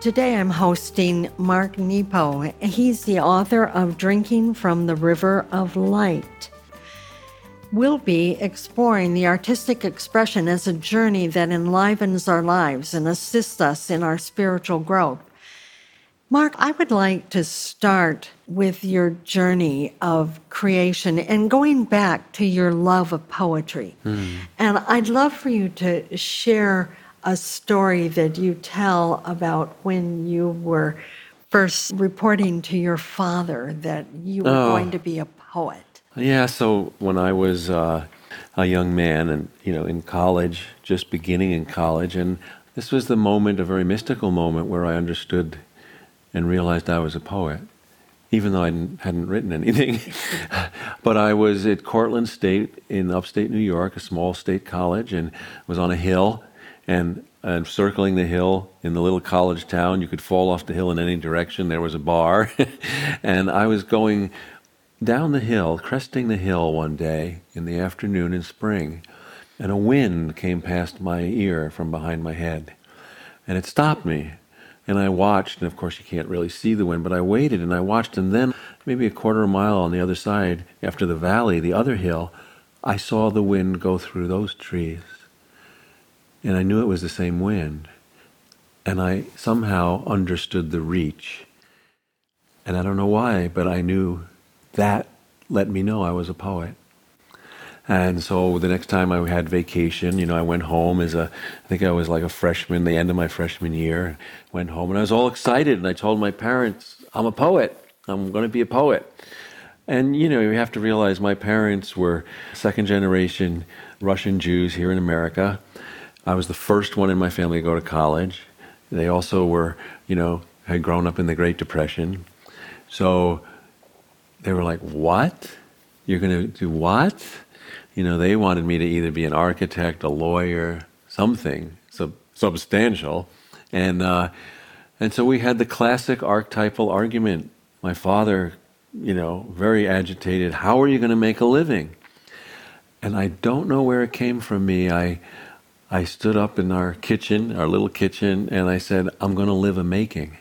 Today I'm hosting Mark Nepo. He's the author of Drinking from the River of Light. We'll be exploring the artistic expression as a journey that enlivens our lives and assists us in our spiritual growth. Mark, I would like to start with your journey of creation and going back to your love of poetry. Mm. And I'd love for you to share a story that you tell about when you were first reporting to your father that you were oh. going to be a poet. Yeah, so when I was uh, a young man and, you know, in college, just beginning in college, and this was the moment, a very mystical moment, where I understood and realized I was a poet, even though I hadn't written anything. but I was at Cortland State in upstate New York, a small state college, and was on a hill and and circling the hill in the little college town. You could fall off the hill in any direction. There was a bar. and I was going down the hill, cresting the hill one day in the afternoon in spring, and a wind came past my ear from behind my head. And it stopped me. And I watched, and of course you can't really see the wind, but I waited and I watched, and then maybe a quarter of a mile on the other side, after the valley, the other hill, I saw the wind go through those trees and I knew it was the same wind. And I somehow understood the reach. And I don't know why, but I knew that let me know I was a poet. And so the next time I had vacation, you know, I went home as a, I think I was like a freshman, the end of my freshman year. Went home and I was all excited and I told my parents, I'm a poet. I'm going to be a poet. And, you know, you have to realize my parents were second generation Russian Jews here in America. I was the first one in my family to go to college. They also were, you know, had grown up in the Great Depression. So they were like, What? You're going to do what? You know, they wanted me to either be an architect, a lawyer, something sub- substantial. And, uh, and so we had the classic archetypal argument. My father, you know, very agitated, How are you going to make a living? And I don't know where it came from me. I, I stood up in our kitchen, our little kitchen, and I said, I'm going to live a making.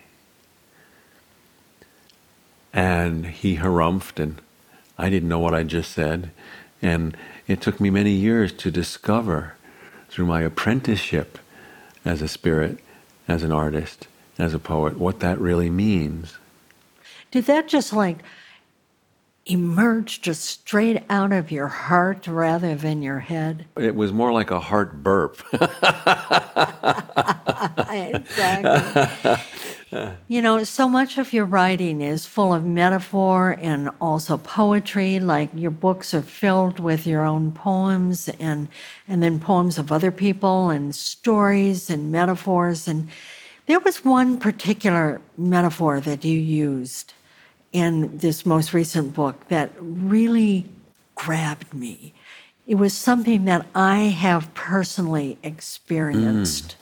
And he harumphed, and I didn't know what I just said. And it took me many years to discover through my apprenticeship as a spirit, as an artist, as a poet, what that really means. Did that just like emerge just straight out of your heart rather than your head? It was more like a heart burp. exactly. you know, so much of your writing is full of metaphor and also poetry. Like your books are filled with your own poems and and then poems of other people and stories and metaphors. And there was one particular metaphor that you used in this most recent book that really grabbed me. It was something that I have personally experienced. Mm.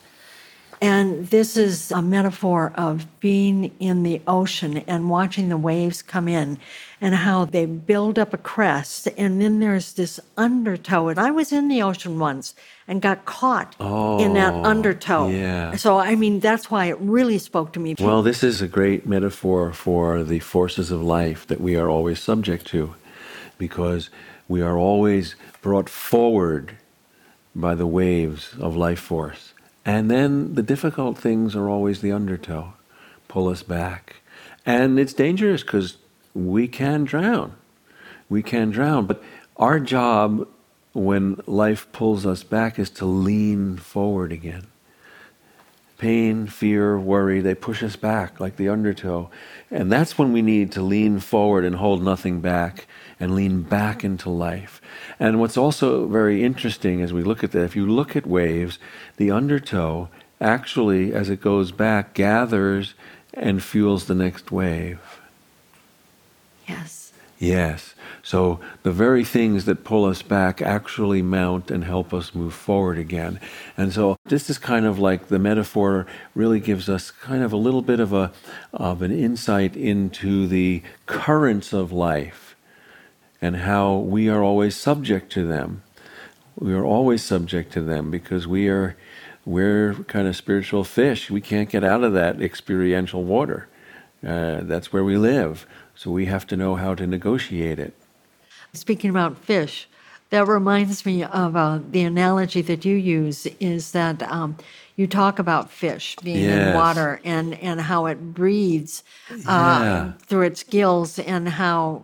And this is a metaphor of being in the ocean and watching the waves come in and how they build up a crest. And then there's this undertow. And I was in the ocean once and got caught oh, in that oh, undertow. Yeah. So, I mean, that's why it really spoke to me. Well, this is a great metaphor for the forces of life that we are always subject to because we are always brought forward by the waves of life force. And then the difficult things are always the undertow, pull us back. And it's dangerous because we can drown. We can drown. But our job when life pulls us back is to lean forward again. Pain, fear, worry, they push us back like the undertow. And that's when we need to lean forward and hold nothing back and lean back into life. And what's also very interesting as we look at that, if you look at waves, the undertow actually, as it goes back, gathers and fuels the next wave. Yes. Yes. So the very things that pull us back actually mount and help us move forward again. And so this is kind of like the metaphor really gives us kind of a little bit of a of an insight into the currents of life and how we are always subject to them. We are always subject to them because we are we're kind of spiritual fish. We can't get out of that experiential water. Uh, that's where we live. So we have to know how to negotiate it. Speaking about fish, that reminds me of uh, the analogy that you use is that um, you talk about fish being Yes. in water and, and how it breathes uh, Yeah. through its gills and how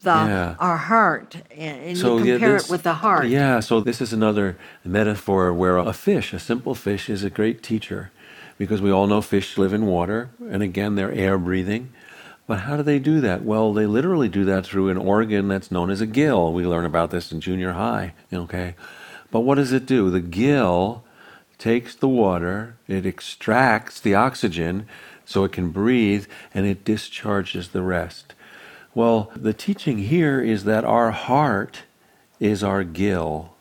the Yeah. our heart and, So you yeah, compare this- it with the heart. Yeah, so this is another metaphor where a fish, a simple fish, is a great teacher because we all know fish live in water, and again, they're air breathing. But how do they do that? Well, they literally do that through an organ that's known as a gill. We learn about this in junior high, okay? But what does it do? The gill takes the water, it extracts the oxygen so it can breathe, and it discharges the rest. Well, the teaching here is that our heart is our gill.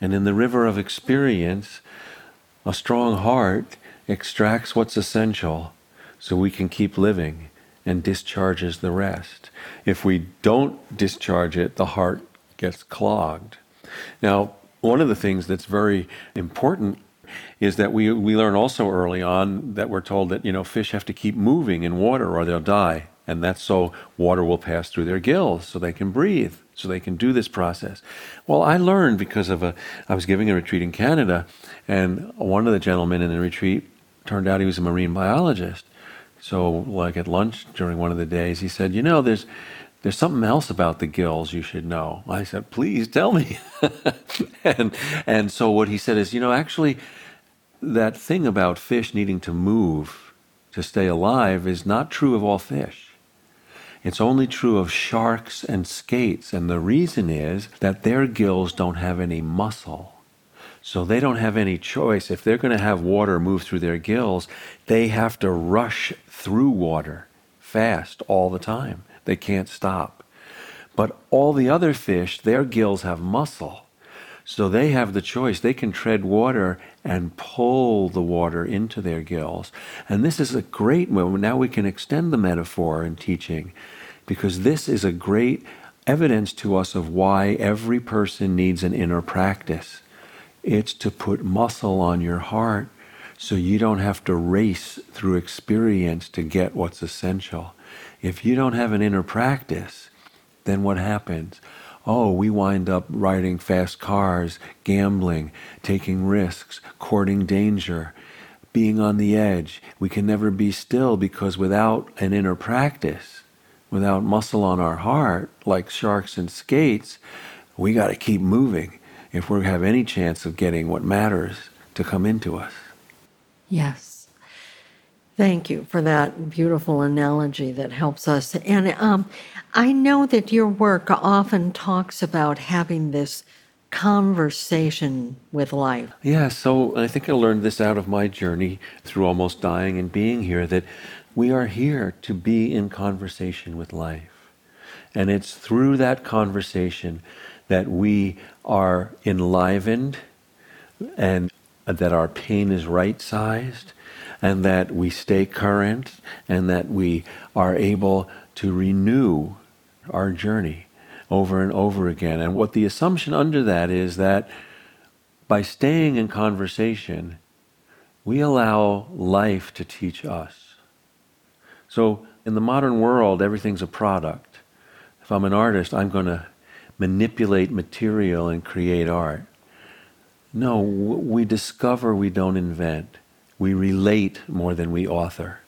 And in the river of experience, a strong heart extracts what's essential so we can keep living and discharges the rest. If we don't discharge it, the heart gets clogged. Now, one of the things that's very important is that we, we learn also early on that we're told that you know fish have to keep moving in water or they'll die and that's so water will pass through their gills so they can breathe so they can do this process well i learned because of a i was giving a retreat in canada and one of the gentlemen in the retreat turned out he was a marine biologist so like at lunch during one of the days he said you know there's there's something else about the gills you should know. I said, please tell me. and and so what he said is, you know, actually that thing about fish needing to move to stay alive is not true of all fish. It's only true of sharks and skates, and the reason is that their gills don't have any muscle. So they don't have any choice. If they're going to have water move through their gills, they have to rush through water fast all the time. They can't stop. But all the other fish, their gills have muscle. So they have the choice. They can tread water and pull the water into their gills. And this is a great moment. Now we can extend the metaphor in teaching because this is a great evidence to us of why every person needs an inner practice. It's to put muscle on your heart so you don't have to race through experience to get what's essential. If you don't have an inner practice, then what happens? Oh, we wind up riding fast cars, gambling, taking risks, courting danger, being on the edge. We can never be still because without an inner practice, without muscle on our heart, like sharks and skates, we got to keep moving if we have any chance of getting what matters to come into us. Yes. Thank you for that beautiful analogy that helps us. And um, I know that your work often talks about having this conversation with life. Yeah, so I think I learned this out of my journey through almost dying and being here that we are here to be in conversation with life. And it's through that conversation that we are enlivened and that our pain is right sized and that we stay current and that we are able to renew our journey over and over again. And what the assumption under that is that by staying in conversation, we allow life to teach us. So in the modern world, everything's a product. If I'm an artist, I'm going to manipulate material and create art. No, we discover, we don't invent. We relate more than we author.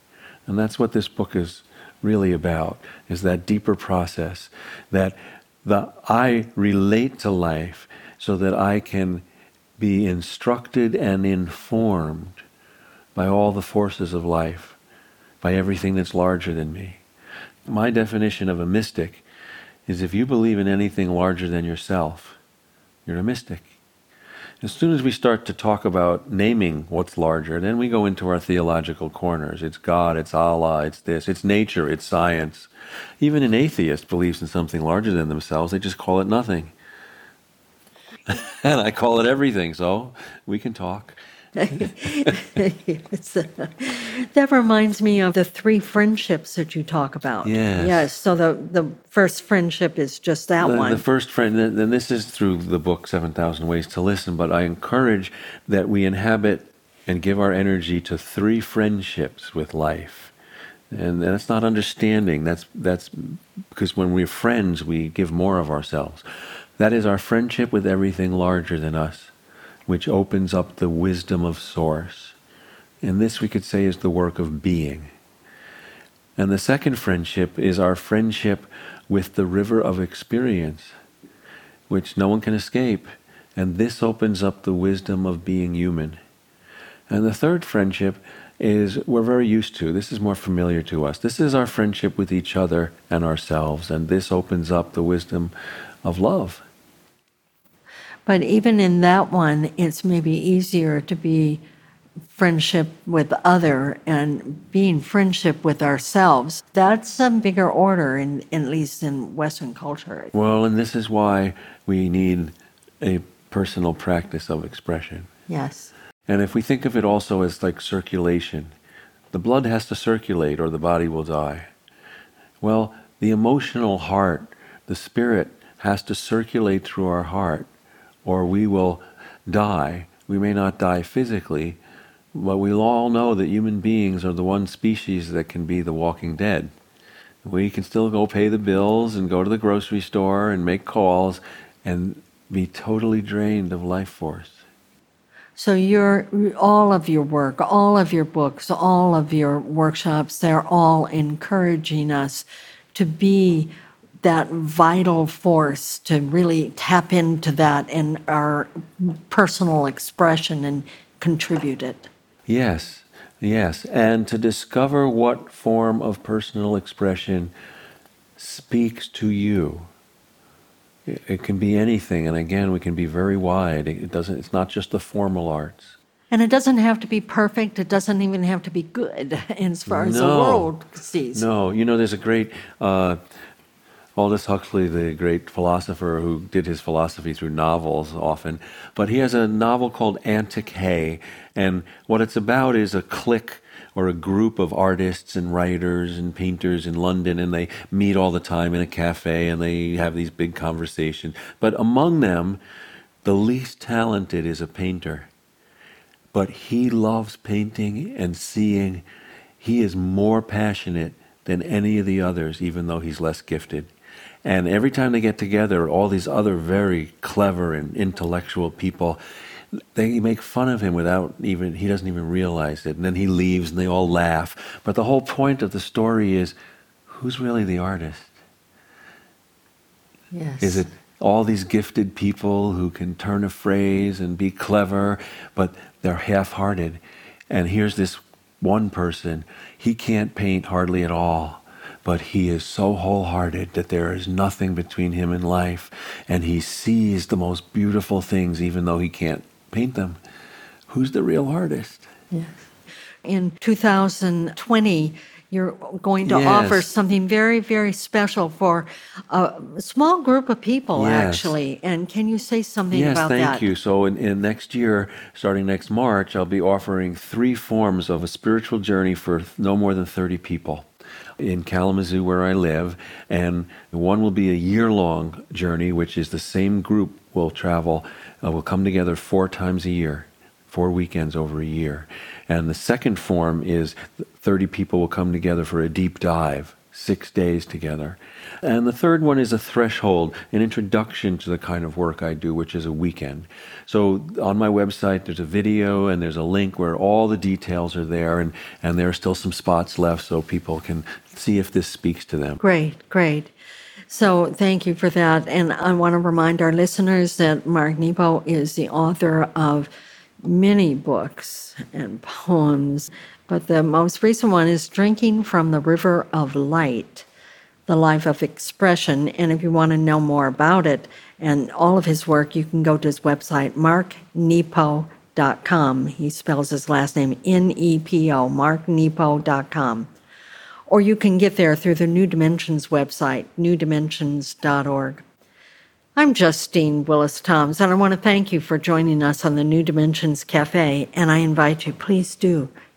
And that's what this book is really about, is that deeper process that the I relate to life so that I can be instructed and informed by all the forces of life, by everything that's larger than me. My definition of a mystic is if you believe in anything larger than yourself, you're a mystic. As soon as we start to talk about naming what's larger, then we go into our theological corners. It's God, it's Allah, it's this, it's nature, it's science. Even an atheist believes in something larger than themselves, they just call it nothing. and I call it everything, so we can talk. That reminds me of the three friendships that you talk about. Yes. Yes. So the, the first friendship is just that the, one. The first friend, then this is through the book 7,000 Ways to Listen, but I encourage that we inhabit and give our energy to three friendships with life. And that's not understanding. That's, that's because when we're friends, we give more of ourselves. That is our friendship with everything larger than us which opens up the wisdom of Source. And this we could say is the work of being. And the second friendship is our friendship with the river of experience, which no one can escape. And this opens up the wisdom of being human. And the third friendship is we're very used to. This is more familiar to us. This is our friendship with each other and ourselves. And this opens up the wisdom of love. But even in that one, it's maybe easier to be friendship with other and being friendship with ourselves. That's a bigger order, in, at least in Western culture. Well, and this is why we need a personal practice of expression. Yes. And if we think of it also as like circulation, the blood has to circulate or the body will die. Well, the emotional heart, the spirit, has to circulate through our heart or we will die. We may not die physically, but we all know that human beings are the one species that can be the walking dead. We can still go pay the bills and go to the grocery store and make calls and be totally drained of life force. So your all of your work, all of your books, all of your workshops, they're all encouraging us to be that vital force to really tap into that in our personal expression and contribute it. Yes, yes. And to discover what form of personal expression speaks to you. It can be anything, and again, we can be very wide. It doesn't. It's not just the formal arts. And it doesn't have to be perfect. It doesn't even have to be good, as far as no, the world sees. No, you know, there's a great uh, Aldous Huxley, the great philosopher who did his philosophy through novels often, but he has a novel called Antic Hay, and what it's about is a clique or a group of artists and writers and painters in London, and they meet all the time in a cafe and they have these big conversations. But among them, the least talented is a painter. But he loves painting and seeing. He is more passionate than any of the others, even though he's less gifted. And every time they get together, all these other very clever and intellectual people, they make fun of him without even, he doesn't even realize it. And then he leaves and they all laugh. But the whole point of the story is who's really the artist? Yes. Is it all these gifted people who can turn a phrase and be clever, but they're half hearted? And here's this one person, he can't paint hardly at all but he is so wholehearted that there is nothing between him and life, and he sees the most beautiful things even though he can't paint them. Who's the real artist? Yes. In 2020, you're going to yes. offer something very, very special for a small group of people, yes. actually. And can you say something yes, about that? Yes, thank you. So, in, in, next year, starting next March, I'll be offering three forms of a spiritual journey for no more than 30 people in Kalamazoo, where I live, and one will be a year long journey, which is the same group will travel, uh, will come together four times a year, four weekends over a year. And the second form is 30 people will come together for a deep dive, six days together. And the third one is a threshold, an introduction to the kind of work I do, which is a weekend. So on my website, there's a video and there's a link where all the details are there, and, and there are still some spots left so people can see if this speaks to them. Great, great. So thank you for that. And I want to remind our listeners that Mark Nepo is the author of many books and poems, but the most recent one is Drinking from the River of Light The Life of Expression. And if you want to know more about it and all of his work, you can go to his website, marknepo.com. He spells his last name N E P O, marknepo.com. Or you can get there through the New Dimensions website, newdimensions.org. I'm Justine Willis Toms, and I want to thank you for joining us on the New Dimensions Cafe, and I invite you, please do